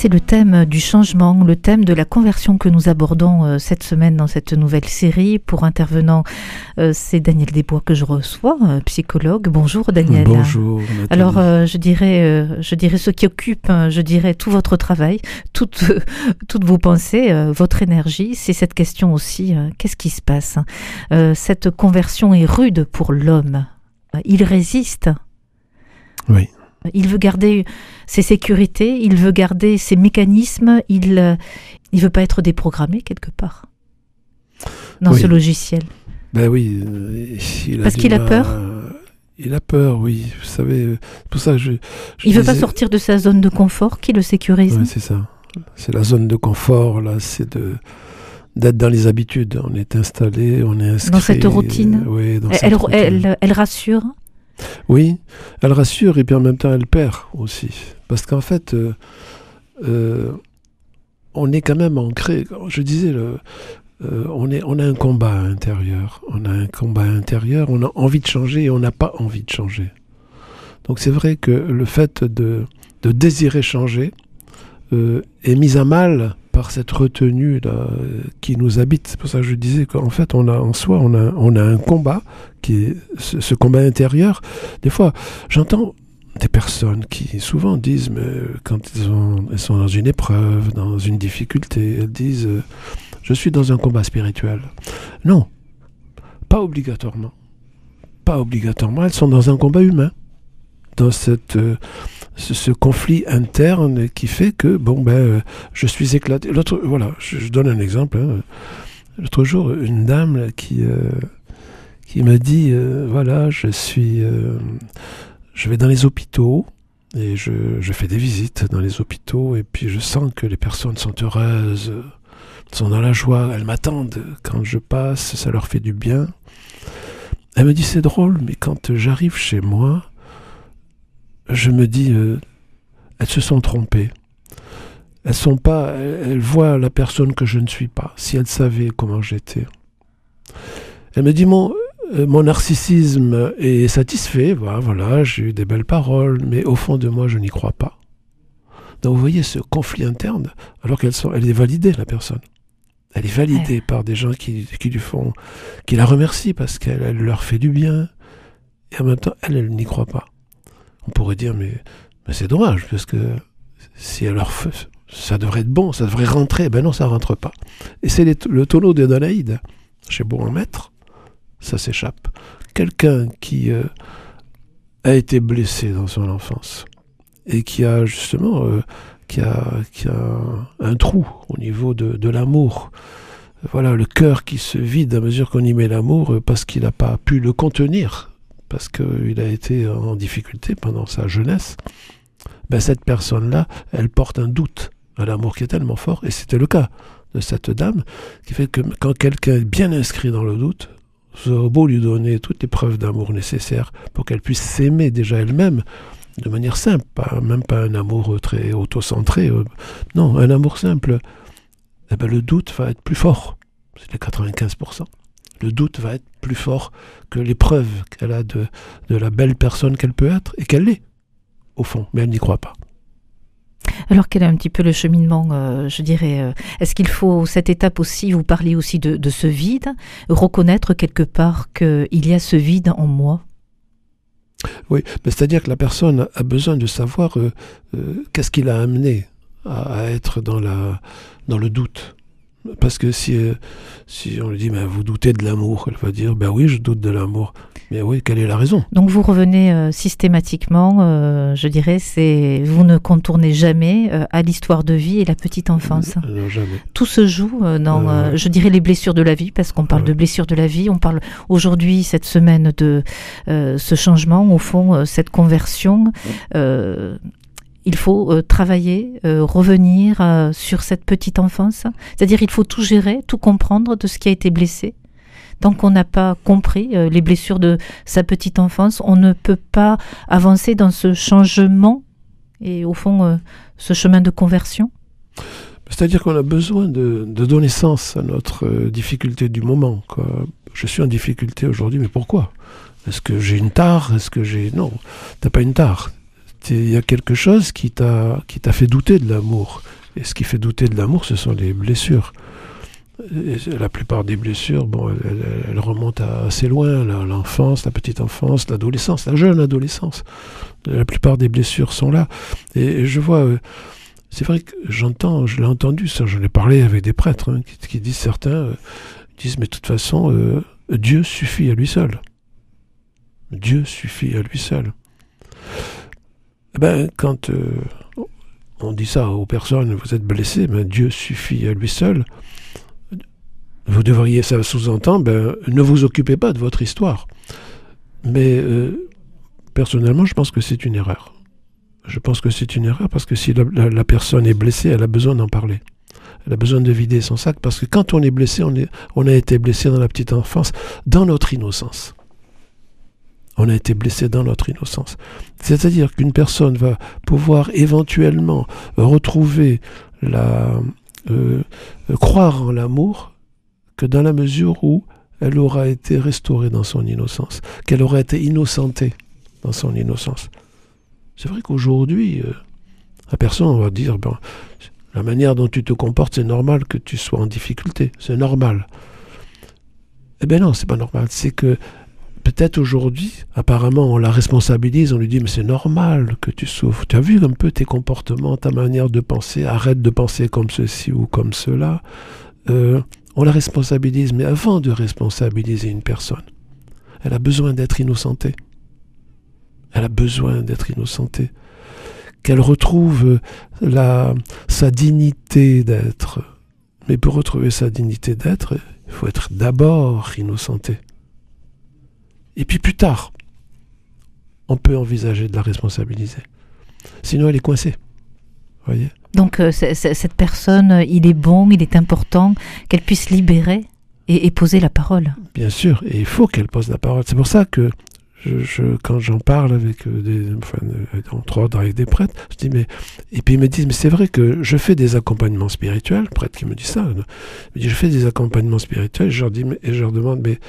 C'est le thème du changement, le thème de la conversion que nous abordons euh, cette semaine dans cette nouvelle série. Pour intervenant, euh, c'est Daniel Desbois que je reçois, euh, psychologue. Bonjour Daniel. Bonjour. Alors, je dirais, je dirais ce qui occupe, je dirais tout votre travail, toutes, toutes vos pensées, votre énergie, c'est cette question aussi. Qu'est-ce qui se passe Cette conversion est rude pour l'homme. Il résiste. Oui. Il veut garder ses sécurités, il veut garder ses mécanismes, il ne veut pas être déprogrammé quelque part dans Oui. ce logiciel. Ben oui. euh, il a Parce qu'il a mal- peur Il a peur, oui. Vous savez, euh, pour ça que je. je Il veut pas sortir de sa zone de confort qui le sécurise. Ouais, c'est ça. C'est la zone de confort, là. C'est de d'être dans les habitudes. On est installé, on est inscrit. Dans cette routine. euh, oui, dans elle, cette routine. elle, elle rassure. Oui, elle rassure et puis en même temps elle perd aussi. Parce qu'en fait, euh, euh, on est quand même ancré. Je disais, euh, on, est, on a un combat intérieur. On a un combat intérieur, on a envie de changer et on n'a pas envie de changer. Donc c'est vrai que le fait de, désirer changer est mis à mal par cette retenue là, qui nous habite. C'est pour ça que je disais qu'en fait, on a en soi, on a, on a un combat qui est ce, combat intérieur. Des fois, j'entends des personnes qui souvent disent, mais quand elles sont dans une épreuve, dans une difficulté, elles disent, euh, je suis dans un combat spirituel. Non, pas obligatoirement. Pas obligatoirement, elles sont dans un combat humain. Dans cette, euh, ce, conflit interne qui fait que, bon, ben, euh, je suis éclaté. L'autre, voilà, je, donne un exemple. hein. L'autre jour, une dame qui, euh, qui m'a dit, euh, voilà, je suis, euh, je vais dans les hôpitaux et je, je fais des visites dans les hôpitaux et puis je sens que les personnes sont heureuses, sont dans la joie, elles m'attendent quand je passe, ça leur fait du bien. Elle me dit, c'est drôle, mais quand j'arrive chez moi, je me dis, euh, elles se sont trompées. Elles sont pas, elles, voient la personne que je ne suis pas. Si elles savaient comment j'étais. Elle me dit mon, euh, mon narcissisme est satisfait. Voilà, voilà, j'ai eu des belles paroles, mais au fond de moi, je n'y crois pas. Donc vous voyez ce conflit interne, alors qu'elle sont, elle est validée la personne. Elle est validée par des gens qui, qui lui font, qui la remercient parce qu'elle elle leur fait du bien. Et en même temps, elle, elle n'y croit pas. On pourrait dire, mais, c'est dommage, parce que si fait, ça devrait être bon, ça devrait rentrer. Ben non, ça rentre pas. Et c'est le tonneau de Danaïde. J'ai beau en mettre, ça s'échappe. Quelqu'un qui euh, a été blessé dans son enfance et qui a justement euh, qui a, qui a un trou au niveau de, de l'amour. Voilà, le cœur qui se vide à mesure qu'on y met l'amour euh, parce qu'il n'a pas pu le contenir, parce qu'il a été en difficulté pendant sa jeunesse. Ben, cette personne-là, elle porte un doute à l'amour qui est tellement fort, et c'était le cas de cette dame, qui fait que quand quelqu'un est bien inscrit dans le doute, vous aurez beau lui donner toutes les preuves d'amour nécessaires pour qu'elle puisse s'aimer déjà elle-même, de manière simple, même pas un amour très autocentré, euh, non, un amour simple, eh ben, le doute va être plus fort, c'est les 95%. Le doute va être plus fort que les preuves qu'elle a de, de la belle personne qu'elle peut être, et qu'elle l'est, au fond, mais elle n'y croit pas. Alors quel est un petit peu le cheminement, euh, je dirais euh, Est-ce qu'il faut cette étape aussi, vous parliez aussi de, de ce vide, reconnaître quelque part qu'il y a ce vide en moi? Oui, mais c'est-à-dire que la personne a besoin de savoir euh, euh, qu'est-ce qui l'a amené à, à être dans, la, dans le doute. Parce que si, euh, si on lui dit, vous doutez de l'amour, elle va dire, ben oui, je doute de l'amour. Mais oui, quelle est la raison? Donc vous revenez euh, systématiquement, euh, je dirais, c'est vous ne contournez jamais à l'histoire de vie et la petite enfance. Non, jamais. Tout se joue dans, je dirais, les blessures de la vie, parce qu'on parle Ouais. de blessures de la vie. On parle aujourd'hui, cette semaine, de ce changement, au fond, cette conversion. Il faut euh, travailler, euh, revenir euh, sur cette petite enfance. C'est-à-dire, il faut tout gérer, tout comprendre de ce qui a été blessé. Tant qu'on n'a pas compris les blessures de sa petite enfance, on ne peut pas avancer dans ce changement et, au fond, ce chemin de conversion. C'est-à-dire qu'on a besoin de, donner sens à notre difficulté du moment. Je suis en difficulté aujourd'hui, mais pourquoi? Est-ce que j'ai une tare? Est-ce que j'ai... Non, t'as pas une tare. Il y a quelque chose qui t'a fait douter de l'amour. Et ce qui fait douter de l'amour, ce sont les blessures. la plupart des blessures, bon, elles, remontent assez loin, l'enfance, la petite enfance, l'adolescence, la jeune adolescence. La plupart des blessures sont là. Et, je vois, euh, c'est vrai que j'entends, je l'ai entendu, ça, j'en ai parlé avec des prêtres, hein, qui, disent certains, euh, disent, mais de toute façon, euh, Dieu suffit à lui seul. Dieu suffit à lui seul. Ben, quand on dit ça aux personnes, vous êtes blessés, mais Dieu suffit à lui seul. Vous devriez, ça sous-entendre, ben, ne vous occupez pas de votre histoire. Mais euh, personnellement, je pense que c'est une erreur. Je pense que c'est une erreur parce que si la, personne est blessée, elle a besoin d'en parler. Elle a besoin de vider son sac parce que quand on est blessé, on, est, on a été blessé dans la petite enfance, dans notre innocence on a été blessé dans notre innocence. C'est-à-dire qu'une personne va pouvoir éventuellement retrouver la euh, croire en l'amour que dans la mesure où elle aura été restaurée dans son innocence, qu'elle aura été innocentée dans son innocence. C'est vrai qu'aujourd'hui, euh, la personne va dire la manière dont tu te comportes, c'est normal que tu sois en difficulté, c'est normal. Eh bien non, c'est pas normal. C'est que peut-être aujourd'hui, apparemment, on la responsabilise, on lui dit, mais c'est normal que tu souffres. Tu as vu un peu tes comportements, ta manière de penser, arrête de penser comme ceci ou comme cela. Euh, on la responsabilise, mais avant de responsabiliser une personne, elle a besoin d'être innocentée. Elle a besoin d'être innocentée. Qu'elle retrouve la, sa dignité d'être. Mais pour retrouver sa dignité d'être, il faut être d'abord innocenté. Et puis plus tard, on peut envisager de la responsabiliser. Sinon, elle est coincée. Voyez? Donc, euh, cette personne, euh, il est bon, il est important qu'elle puisse libérer et, poser la parole. Bien sûr, et il faut qu'elle pose la parole. C'est pour ça que je, quand j'en parle avec euh, des, enfin, entre autres avec des prêtres, je dis mais et puis ils me disent mais c'est vrai que je fais des accompagnements spirituels, prêtre qui me dit ça, me dit je fais des accompagnements spirituels, je leur dis et je leur demande mais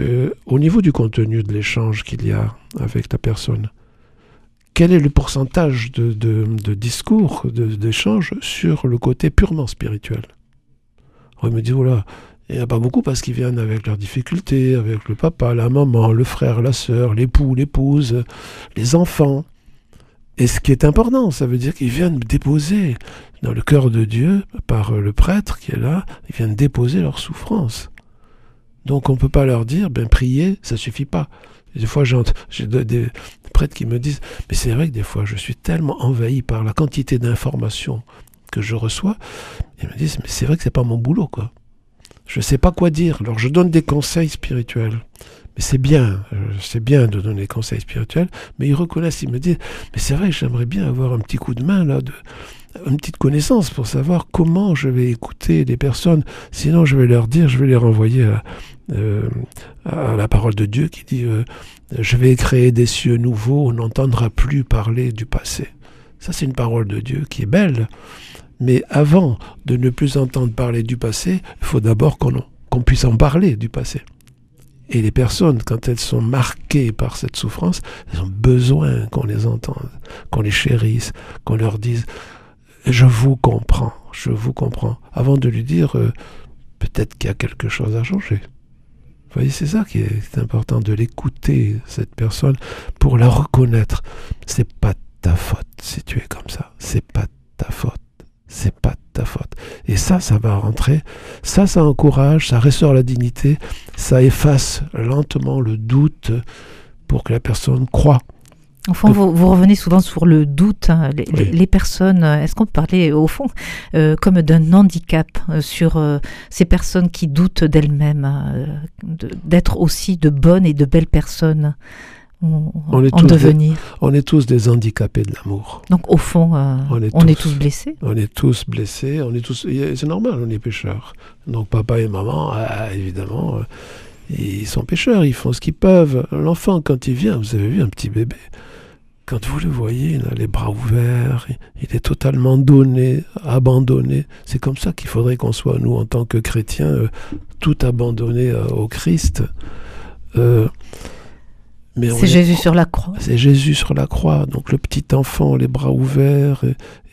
euh, au niveau du contenu de l'échange qu'il y a avec ta personne, quel est le pourcentage de, de, discours, d'échange sur le côté purement spirituel? On me dit, voilà, il n'y a pas beaucoup parce qu'ils viennent avec leurs difficultés, avec le papa, la maman, le frère, la sœur, l'époux, l'épouse, les enfants. Et ce qui est important, ça veut dire qu'ils viennent déposer dans le cœur de Dieu, par le prêtre qui est là, ils viennent déposer leur souffrance. Donc on ne peut pas leur dire, ben prier, ça suffit pas. des fois, j'ai des prêtres qui me disent, mais c'est vrai que des fois, je suis tellement envahi par la quantité d'informations que je reçois, ils me disent, mais c'est vrai que c'est pas mon boulot, quoi. Je ne sais pas quoi dire. Alors je donne des conseils spirituels. Mais c'est bien, euh, c'est bien de donner des conseils spirituels, mais ils reconnaissent, ils me disent, mais c'est vrai, j'aimerais bien avoir un petit coup de main là, de, une petite connaissance pour savoir comment je vais écouter les personnes. Sinon, je vais leur dire, je vais les renvoyer à, euh, la parole de Dieu qui dit euh, Je vais créer des cieux nouveaux, on n'entendra plus parler du passé. Ça, c'est une parole de Dieu qui est belle. Mais avant de ne plus entendre parler du passé, il faut d'abord qu'on puisse en parler du passé. Et les personnes, quand elles sont marquées par cette souffrance, elles ont besoin qu'on les entende, qu'on les chérisse, qu'on leur dise je vous comprends, je vous comprends. Avant de lui dire, euh, peut-être qu'il y a quelque chose à changer. Vous voyez, c'est ça qui est important, de l'écouter, cette personne, pour la reconnaître. C'est pas ta faute si tu es comme ça. C'est pas ta faute. C'est pas ta faute. Et ça, ça va rentrer. Ça, ça encourage, ça restaure la dignité, ça efface lentement le doute pour que la personne croit au fond, vous, revenez souvent sur le doute. Hein. Les, personnes, euh, est-ce qu'on peut parler au fond euh, comme d'un handicap euh, sur ces personnes qui doutent d'elles-mêmes, d'être aussi de bonnes et de belles personnes on est en devenir? On est tous des handicapés de l'amour. Donc au fond, on, est, tous, blessés? On est tous blessés, on est tous... C'est normal, on est pécheurs. Donc papa et maman, ah, évidemment, ils sont pécheurs, ils font ce qu'ils peuvent. L'enfant, quand il vient, vous avez vu un petit bébé, quand vous le voyez, il a les bras ouverts, il est totalement donné, abandonné. C'est comme ça qu'il faudrait qu'on soit, nous, en tant que chrétiens, euh, tout abandonné euh, au Christ. Euh, c'est Jésus sur la croix. C'est Jésus sur la croix. Donc le petit enfant, les bras ouverts,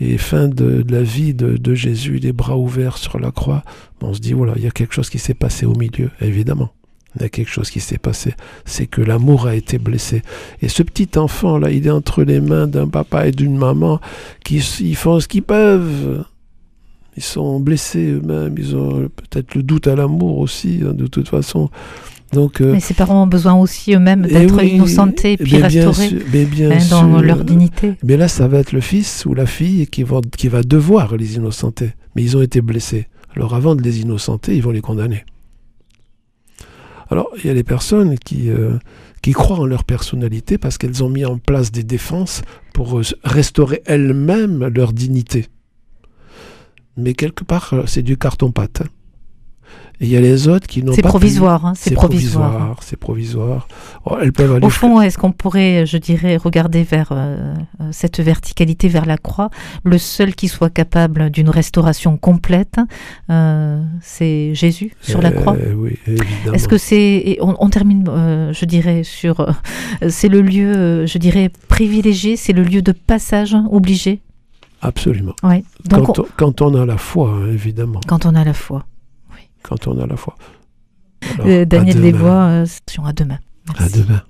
et, fin de, la vie de, Jésus, les bras ouverts sur la croix. on se dit, voilà, il y a quelque chose qui s'est passé au milieu, évidemment. Il y a quelque chose qui s'est passé, c'est que l'amour a été blessé. Et ce petit enfant-là, il est entre les mains d'un papa et d'une maman qui ils font ce qu'ils peuvent. Ils sont blessés eux-mêmes, ils ont peut-être le doute à l'amour aussi, hein, de toute façon. Donc, euh, mais ces parents ont besoin aussi eux-mêmes eh d'être innocentés puis restaurés hein, dans leur dignité. Mais là, ça va être le fils ou la fille qui va, qui va devoir les innocenter. Mais ils ont été blessés. Alors avant de les innocenter, ils vont les condamner. Alors, il y a des personnes qui, euh, qui croient en leur personnalité parce qu'elles ont mis en place des défenses pour euh, restaurer elles-mêmes leur dignité. Mais quelque part, euh, c'est du carton-pâte. Hein il y a les autres qui n'ont pas. Provisoire, hein, c'est provisoire. C'est provisoire. Oh, elles peuvent aller Au fond, est-ce qu'on pourrait, je dirais, regarder vers euh, euh, cette verticalité, vers la croix? Le seul qui soit capable d'une restauration complète, euh, c'est Jésus sur la croix? Oui, évidemment. Est-ce que c'est. On, on, termine, je dirais, sur. c'est le lieu, je dirais, privilégié, c'est le lieu de passage obligé? Absolument. Ouais. Donc quand, on, quand, on, a la foi, hein, évidemment. Quand on a la foi quand on a la foi. Alors, euh, Daniel Desbois, euh, à demain. À demain.